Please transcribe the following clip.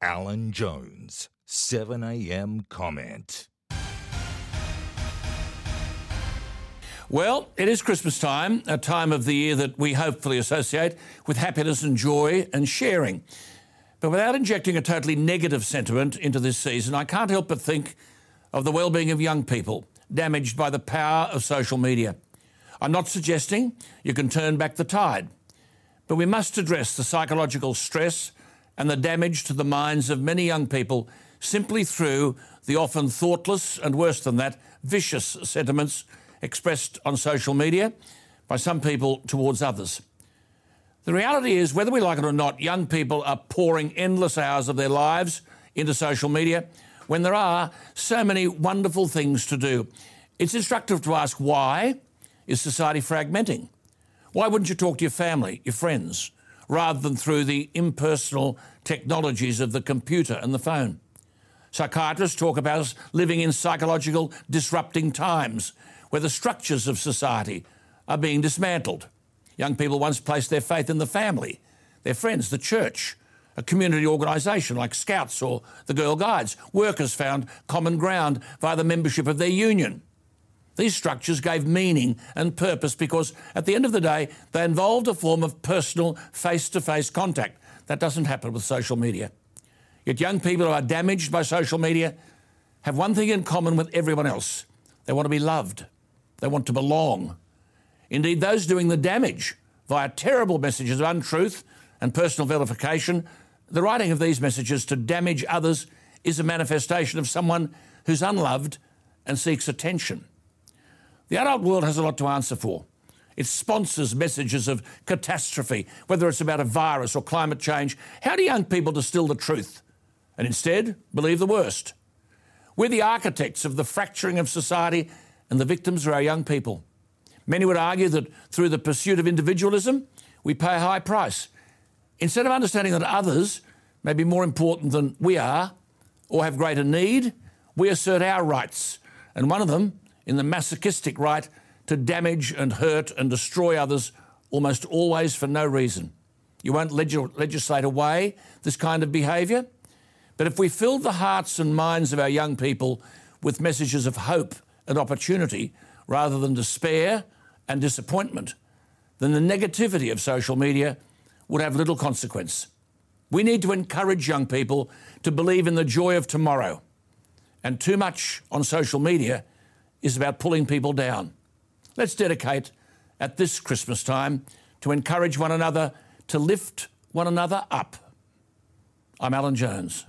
Alan Jones, 7am comment. Well, it is Christmas time, a time of the year that we hopefully associate with happiness and joy and sharing. But without injecting a totally negative sentiment into this season, I can't help but think of the well-being of young people damaged by the power of social media. I'm not suggesting you can turn back the tide, but we must address the psychological stress and the damage to the minds of many young people simply through the often thoughtless and worse than that, vicious sentiments expressed on social media by some people towards others. The reality is, whether we like it or not, young people are pouring endless hours of their lives into social media when there are so many wonderful things to do. It's instructive to ask why is society fragmenting? Why wouldn't you talk to your family, your friends, rather than through the impersonal technologies of the computer and the phone? Psychiatrists talk about us living in psychological disrupting times where the structures of society are being dismantled. Young people once placed their faith in the family, their friends, the church, a community organisation like Scouts or the Girl Guides. Workers found common ground via the membership of their union. These structures gave meaning and purpose because, at the end of the day, they involved a form of personal face to face contact. That doesn't happen with social media. Yet, young people who are damaged by social media have one thing in common with everyone else they want to be loved. They want to belong. Indeed, those doing the damage via terrible messages of untruth and personal vilification, the writing of these messages to damage others is a manifestation of someone who's unloved and seeks attention. The adult world has a lot to answer for. It sponsors messages of catastrophe, whether it's about a virus or climate change. How do young people distill the truth and instead believe the worst? We're the architects of the fracturing of society and the victims are our young people. Many would argue that through the pursuit of individualism, we pay a high price. Instead of understanding that others may be more important than we are or have greater need, we assert our rights, and one of them in the masochistic right to damage and hurt and destroy others almost always for no reason. You won't legislate away this kind of behaviour, but if we fill the hearts and minds of our young people with messages of hope and opportunity rather than despair and disappointment, then the negativity of social media would have little consequence. We need to encourage young people to believe in the joy of tomorrow. And too much on social media is about pulling people down. Let's dedicate at this Christmas time to encourage one another to lift one another up. I'm Alan Jones.